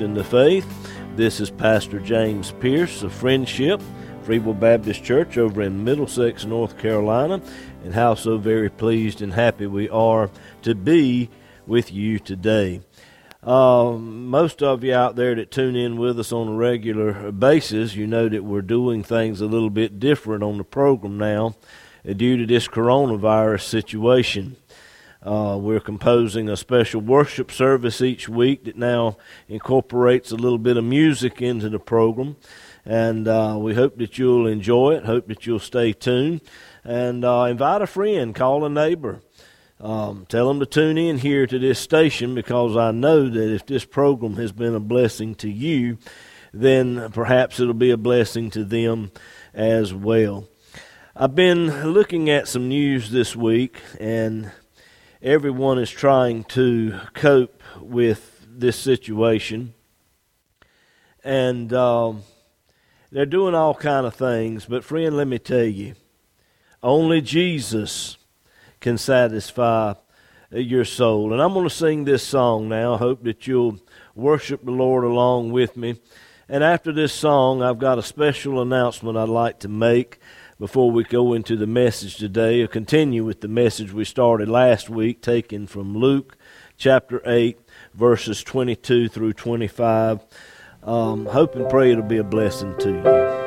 In the Faith. This is Pastor James Pierce of Friendship, Free Will Baptist Church over in Middlesex, North Carolina, and how so very pleased and happy we are to be with you today. Uh, most of you out there that tune in with us on a regular basis, you know that we're doing things a little bit different on the program now due to this coronavirus situation. Uh, we're composing a special worship service each week that now incorporates a little bit of music into the program. And uh, we hope that you'll enjoy it, hope that you'll stay tuned. And uh, invite a friend, call a neighbor. Um, tell them to tune in here to this station because I know that if this program has been a blessing to you, then perhaps it'll be a blessing to them as well. I've been looking at some news this week, and everyone is trying to cope with this situation, and um, they're doing all kind of things. But friend, let me tell you, only Jesus can satisfy your soul. And I'm going to sing this song now. I hope that you'll worship the Lord along with me. And after this song, I've got a special announcement I'd like to make before we go into the message today, I'll continue with the message we started last week, taken from Luke chapter 8, verses 22 through 25. Um, hope and pray it'll be a blessing to you.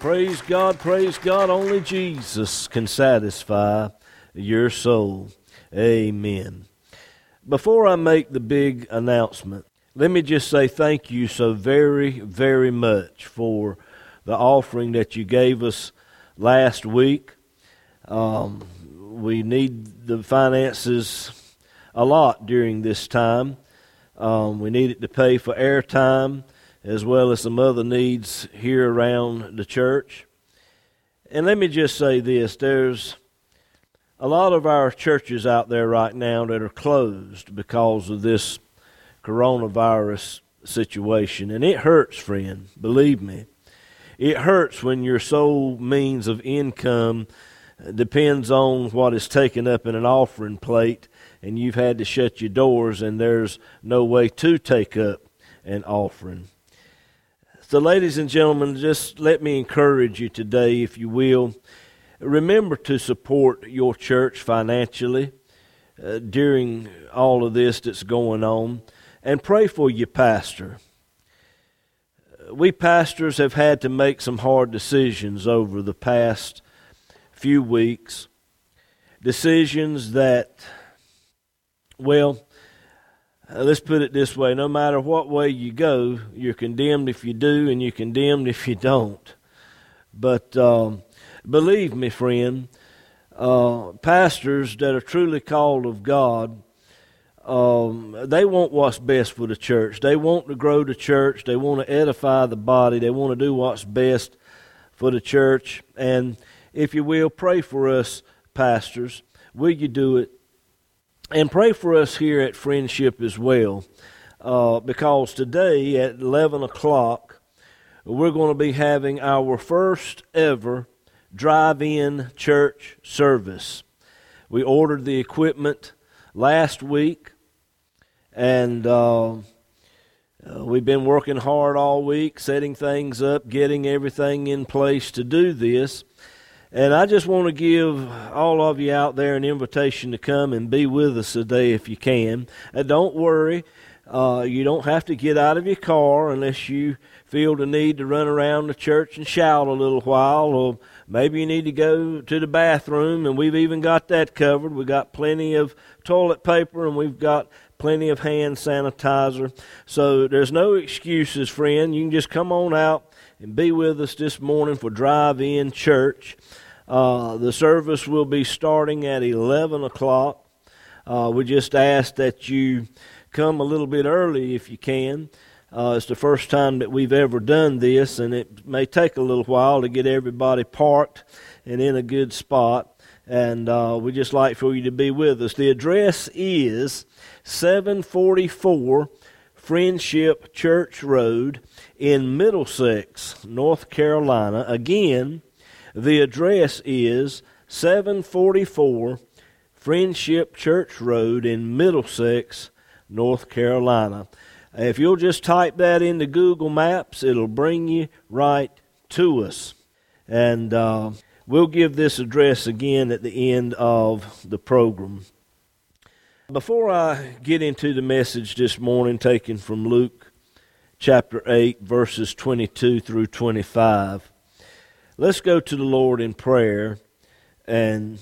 Praise God, praise God. Only Jesus can satisfy your soul. Amen. Before I make the big announcement, let me just say thank you so very, very much for the offering that you gave us last week. Um, we need the finances a lot during this time. Um, we need it to pay for airtime as well as some other needs here around the church. And let me just say this there's a lot of our churches out there right now that are closed because of this coronavirus situation. And it hurts, friend, believe me. It hurts when your sole means of income depends on what is taken up in an offering plate and you've had to shut your doors and there's no way to take up an offering. So, ladies and gentlemen, just let me encourage you today, if you will. Remember to support your church financially uh, during all of this that's going on, and pray for your pastor. We pastors have had to make some hard decisions over the past few weeks. Decisions that, well, uh, let's put it this way no matter what way you go, you're condemned if you do, and you're condemned if you don't. But um, believe me, friend, uh, pastors that are truly called of God, um, they want what's best for the church. They want to grow the church. They want to edify the body. They want to do what's best for the church. And if you will, pray for us, pastors. Will you do it? And pray for us here at Friendship as well, uh, because today at 11 o'clock, we're going to be having our first ever drive in church service. We ordered the equipment last week, and uh, uh, we've been working hard all week, setting things up, getting everything in place to do this. And I just want to give all of you out there an invitation to come and be with us today if you can. And don't worry, uh, you don't have to get out of your car unless you feel the need to run around the church and shout a little while, or maybe you need to go to the bathroom, and we've even got that covered. We've got plenty of toilet paper, and we've got plenty of hand sanitizer. So there's no excuses, friend. You can just come on out and be with us this morning for Drive In Church. Uh, the service will be starting at 11 o'clock. Uh, we just ask that you come a little bit early if you can. Uh, it's the first time that we've ever done this, and it may take a little while to get everybody parked and in a good spot. And uh, we just like for you to be with us. The address is 744 Friendship Church Road in Middlesex, North Carolina. Again, the address is 744 Friendship Church Road in Middlesex, North Carolina. If you'll just type that into Google Maps, it'll bring you right to us. And uh, we'll give this address again at the end of the program. Before I get into the message this morning, taken from Luke chapter 8, verses 22 through 25. Let's go to the Lord in prayer and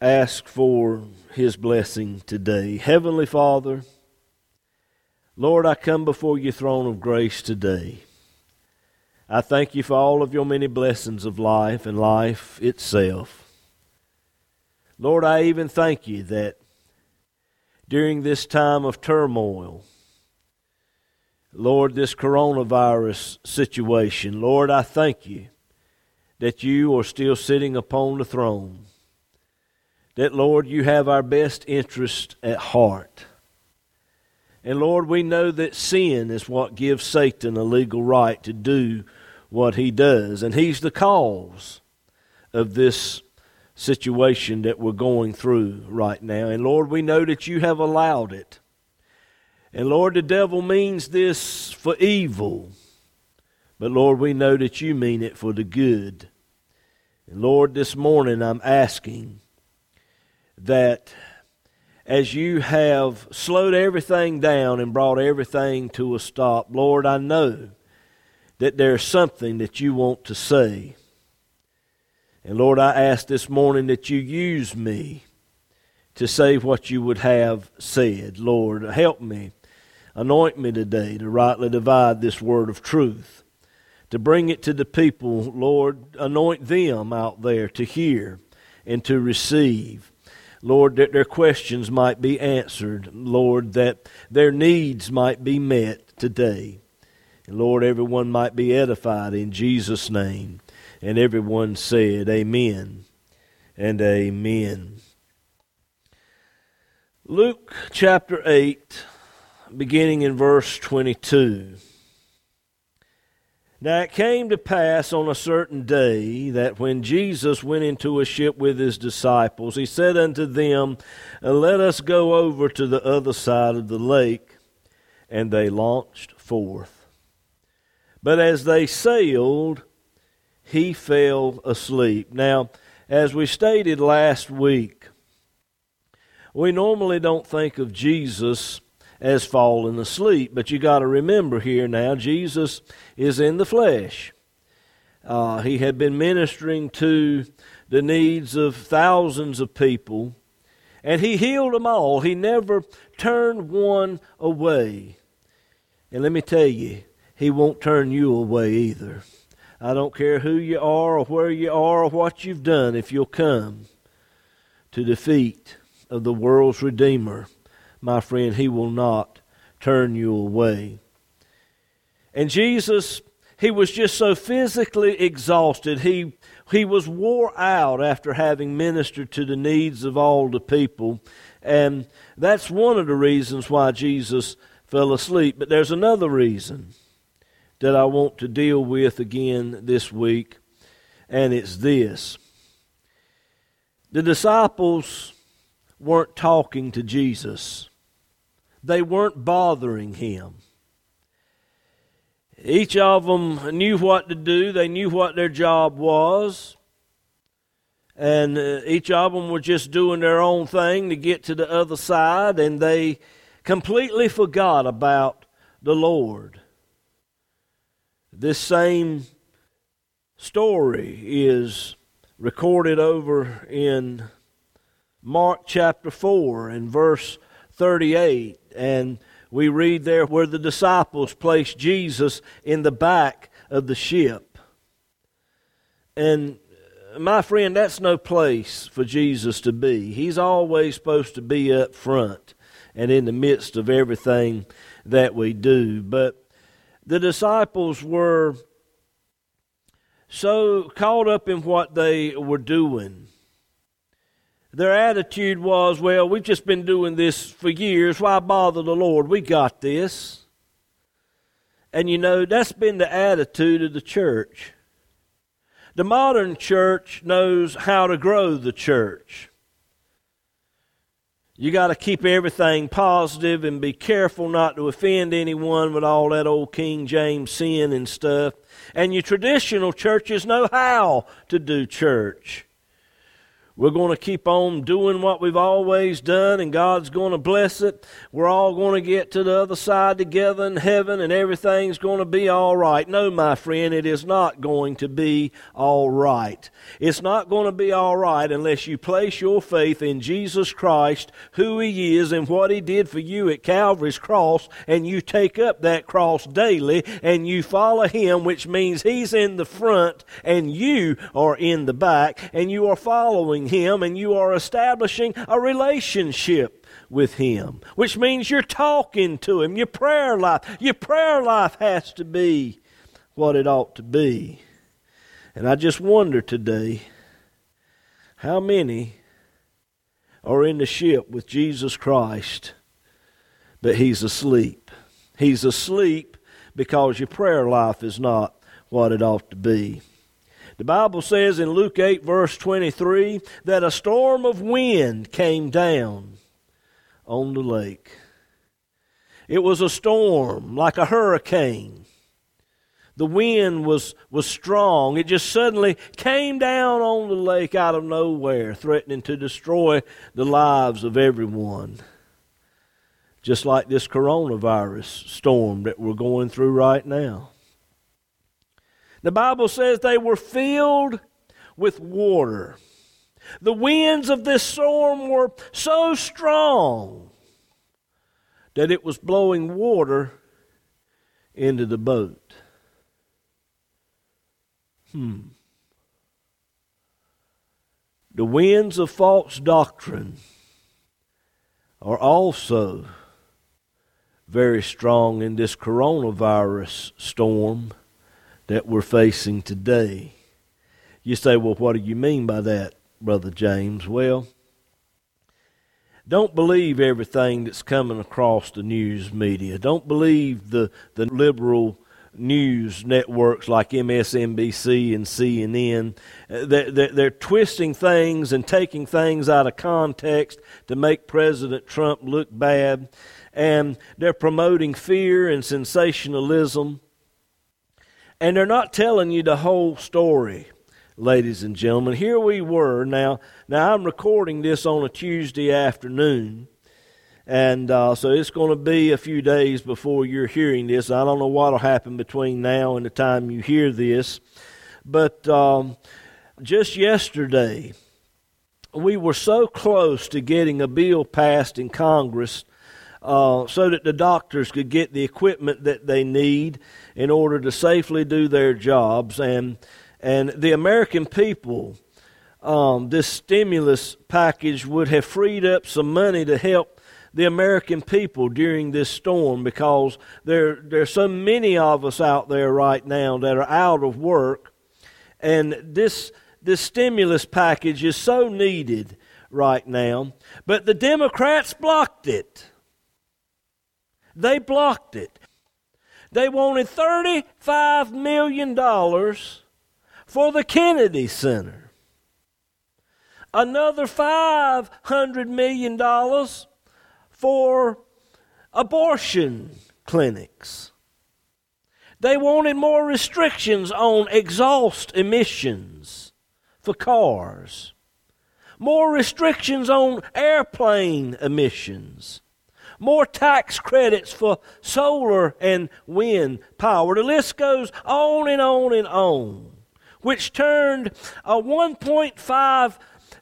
ask for His blessing today. Heavenly Father, Lord, I come before your throne of grace today. I thank you for all of your many blessings of life and life itself. Lord, I even thank you that during this time of turmoil, Lord, this coronavirus situation, Lord, I thank you that you are still sitting upon the throne. That, Lord, you have our best interest at heart. And Lord, we know that sin is what gives Satan a legal right to do what he does. And he's the cause of this situation that we're going through right now. And Lord, we know that you have allowed it. And Lord, the devil means this for evil. But Lord, we know that you mean it for the good. And Lord, this morning I'm asking that as you have slowed everything down and brought everything to a stop, Lord, I know that there's something that you want to say. And Lord, I ask this morning that you use me to say what you would have said. Lord, help me. Anoint me today to rightly divide this word of truth, to bring it to the people. Lord, anoint them out there to hear and to receive. Lord, that their questions might be answered. Lord, that their needs might be met today. And Lord, everyone might be edified in Jesus' name. And everyone said, Amen and Amen. Luke chapter 8, beginning in verse 22. Now it came to pass on a certain day that when Jesus went into a ship with his disciples, he said unto them, Let us go over to the other side of the lake. And they launched forth. But as they sailed, he fell asleep. Now, as we stated last week, we normally don't think of Jesus as falling asleep. But you got to remember here now, Jesus is in the flesh. Uh, he had been ministering to the needs of thousands of people, and he healed them all. He never turned one away. And let me tell you, he won't turn you away either. I don't care who you are or where you are or what you've done, if you'll come to the feet of the world's Redeemer my friend, He will not turn you away. And Jesus, He was just so physically exhausted. He, he was wore out after having ministered to the needs of all the people. And that's one of the reasons why Jesus fell asleep. But there's another reason that I want to deal with again this week, and it's this. The disciples weren't talking to Jesus, they weren't bothering him. Each of them knew what to do, they knew what their job was. And uh, each of them were just doing their own thing to get to the other side, and they completely forgot about the Lord. This same story is recorded over in Mark chapter 4 and verse 38. And we read there where the disciples placed Jesus in the back of the ship. And uh, my friend, that's no place for Jesus to be. He's always supposed to be up front and in the midst of everything that we do. But the disciples were so caught up in what they were doing their attitude was, well, we've just been doing this for years. Why bother the Lord? We got this. And you know, that's been the attitude of the church. The modern church knows how to grow the church. You got to keep everything positive and be careful not to offend anyone with all that old King James sin and stuff. And your traditional churches know how to do church. We're going to keep on doing what we've always done, and God's going to bless it. We're all going to get to the other side together in heaven, and everything's going to be all right. No, my friend, it is not going to be all right. It's not going to be all right unless you place your faith in Jesus Christ, who He is, and what He did for you at Calvary's cross, and you take up that cross daily, and you follow Him, which means He's in the front, and you are in the back, and you are following him and you are establishing a relationship with Him, which means you're talking to Him. Your prayer life, your prayer life has to be what it ought to be. And I just wonder today how many are in the ship with Jesus Christ, but He's asleep. He's asleep because your prayer life is not what it ought to be. The Bible says in Luke 8, verse 23, that a storm of wind came down on the lake. It was a storm like a hurricane. the wind was, was strong. It just suddenly came down on the lake out of nowhere, threatening to destroy the lives of everyone. Just like this coronavirus storm that we're going through right now. The Bible says they were filled with water. The winds of this storm were so strong that it was blowing water into the boat. Hmm. The winds of false doctrine are also very strong in this coronavirus storm that we're facing today. You say, well, what do you mean by that, Brother James? Well, don't believe everything that's coming across the news media. Don't believe the, the liberal news networks like MSNBC and CNN. Uh, they're, they're, they're, twisting things and taking things out of context to make President Trump look bad. And they're promoting fear and sensationalism. And they're not telling you the whole story, ladies and gentlemen. Here we were. Now, now I'm recording this on a Tuesday afternoon. And uh, so it's going to be a few days before you're hearing this. I don't know what will happen between now and the time you hear this. But um, just yesterday, we were so close to getting a bill passed in Congress uh, so that the doctors could get the equipment that they need in order to safely do their jobs. And, and the American people, um, this stimulus package would have freed up some money to help the American people during this storm because there, there are so many of us out there right now that are out of work. And this, this stimulus package is so needed right now. But the Democrats blocked it. They blocked it. They wanted $35 million for the Kennedy Center. Another $500 million for abortion clinics. They wanted more restrictions on exhaust emissions for cars, more restrictions on airplane emissions, more tax credits for solar and wind power. The list goes on and on and on, which turned a $1.5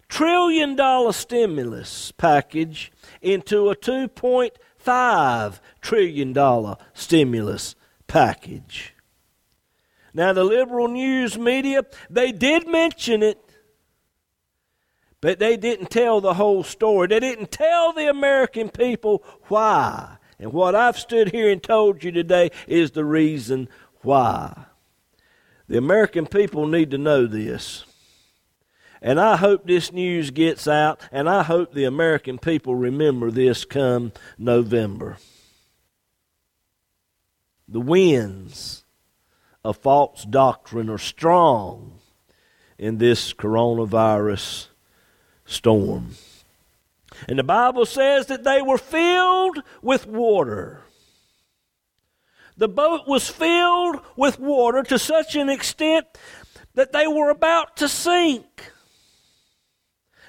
trillion stimulus package into a $2.5 trillion stimulus package. Now, the liberal news media, they did mention it, but they didn't tell the whole story. They didn't tell the American people why. And what I've stood here and told you today is the reason why. The American people need to know this. And I hope this news gets out, and I hope the American people remember this come November. The winds of false doctrine are strong in this coronavirus storm. And the Bible says that they were filled with water. The boat was filled with water to such an extent that they were about to sink.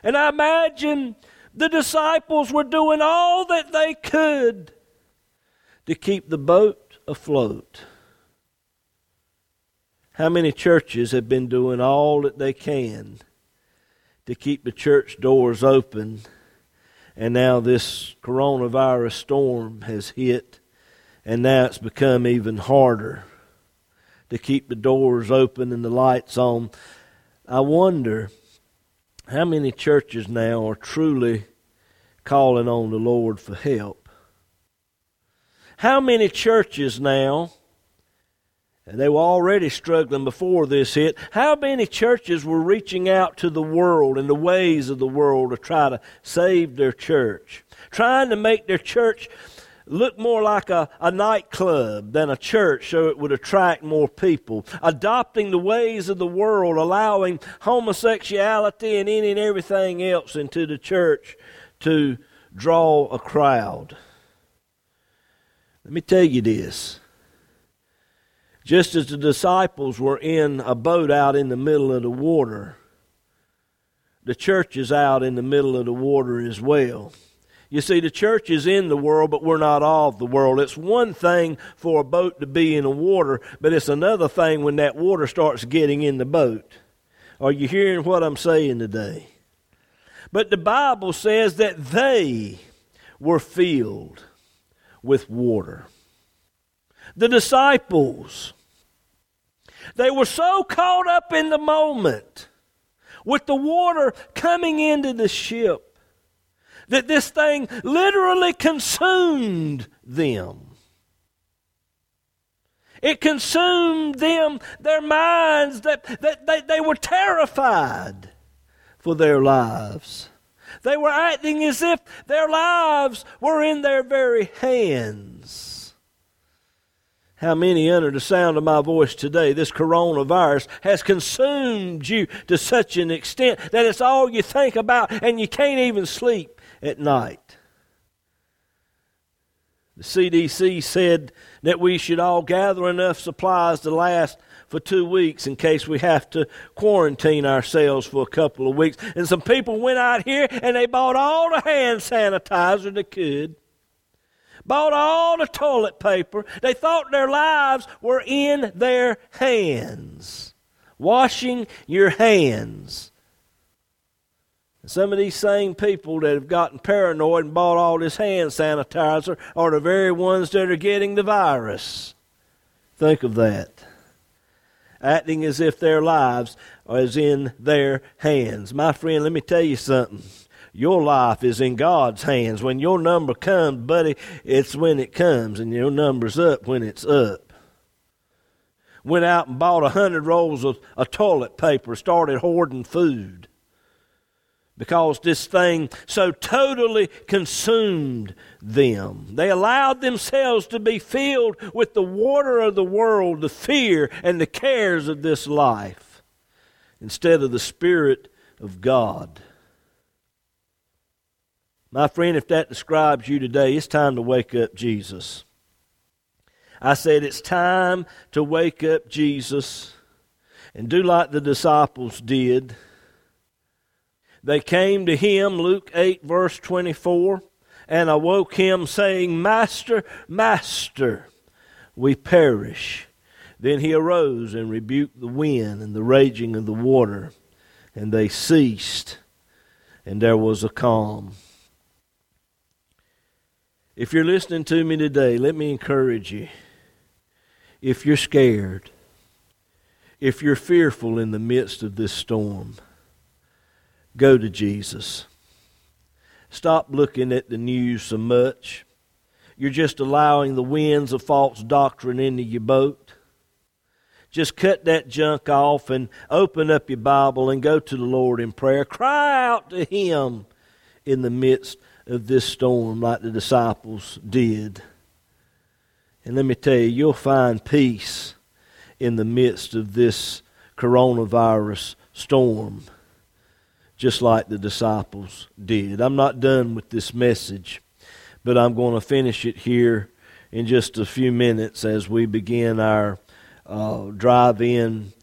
And I imagine the disciples were doing all that they could to keep the boat afloat. How many churches have been doing all that they can to keep the church doors open? And now this coronavirus storm has hit, and now it's become even harder to keep the doors open and the lights on. I wonder how many churches now are truly calling on the Lord for help? How many churches now, they were already struggling before this hit, how many churches were reaching out to the world and the ways of the world to try to save their church? Trying to make their church look more like a, a nightclub than a church so it would attract more people. Adopting the ways of the world, allowing homosexuality and any and everything else into the church to draw a crowd. Let me tell you this Just as the disciples were in a boat out in the middle of the water, the church is out in the middle of the water as well. You see, the church is in the world, but we're not of the world. It's one thing for a boat to be in the water, but it's another thing when that water starts getting in the boat. Are you hearing what I'm saying today? But the Bible says that they were filled with water. The disciples, they were so caught up in the moment with the water coming into the ship that this thing literally consumed them. It consumed them, their minds, that, that they, they were terrified for their lives. They were acting as if their lives were in their very hands. How many, under the sound of my voice today, this coronavirus has consumed you to such an extent that it's all you think about and you can't even sleep at night? The CDC said that we should all gather enough supplies to last for two weeks in case we have to quarantine ourselves for a couple of weeks. And some people went out here and they bought all the hand sanitizer they could, bought all the toilet paper. They thought their lives were in their hands. Washing your hands. Some of these same people that have gotten paranoid and bought all this hand sanitizer are the very ones that are getting the virus. Think of that acting as if their lives is in their hands. My friend, let me tell you something. Your life is in God's hands. When your number comes, buddy, it's when it comes, and your number's up when it's up. Went out and bought a hundred rolls of, of toilet paper, started hoarding food because this thing so totally consumed them. They allowed themselves to be filled with the water of the world, the fear and the cares of this life, instead of the Spirit of God. My friend, if that describes you today, it's time to wake up Jesus. I said it's time to wake up Jesus and do like the disciples did they came to him, Luke 8, verse 24, and awoke him, saying, Master, Master, we perish. Then he arose and rebuked the wind and the raging of the water, and they ceased, and there was a calm. If you're listening to me today, let me encourage you. If you're scared, if you're fearful in the midst of this storm, Go to Jesus. Stop looking at the news so much. You're just allowing the winds of false doctrine into your boat. Just cut that junk off and open up your Bible and go to the Lord in prayer. Cry out to Him in the midst of this storm, like the disciples did. And let me tell you, you'll find peace in the midst of this coronavirus storm just like the disciples did. I'm not done with this message, but I'm going to finish it here in just a few minutes as we begin our uh, drive in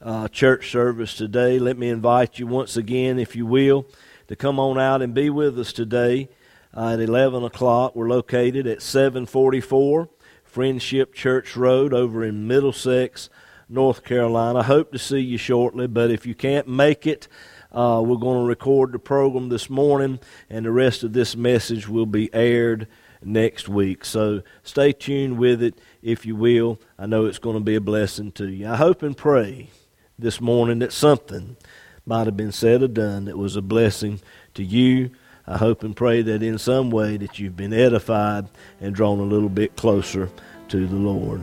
uh, church service today. Let me invite you once again, if you will, to come on out and be with us today uh, at 11 o'clock. We're located at 744 Friendship Church Road over in Middlesex, North Carolina. I hope to see you shortly, but if you can't make it, uh, we're going to record the program this morning, and the rest of this message will be aired next week. So stay tuned with it, if you will. I know it's going to be a blessing to you. I hope and pray this morning that something might have been said or done that was a blessing to you. I hope and pray that in some way that you've been edified and drawn a little bit closer to the Lord.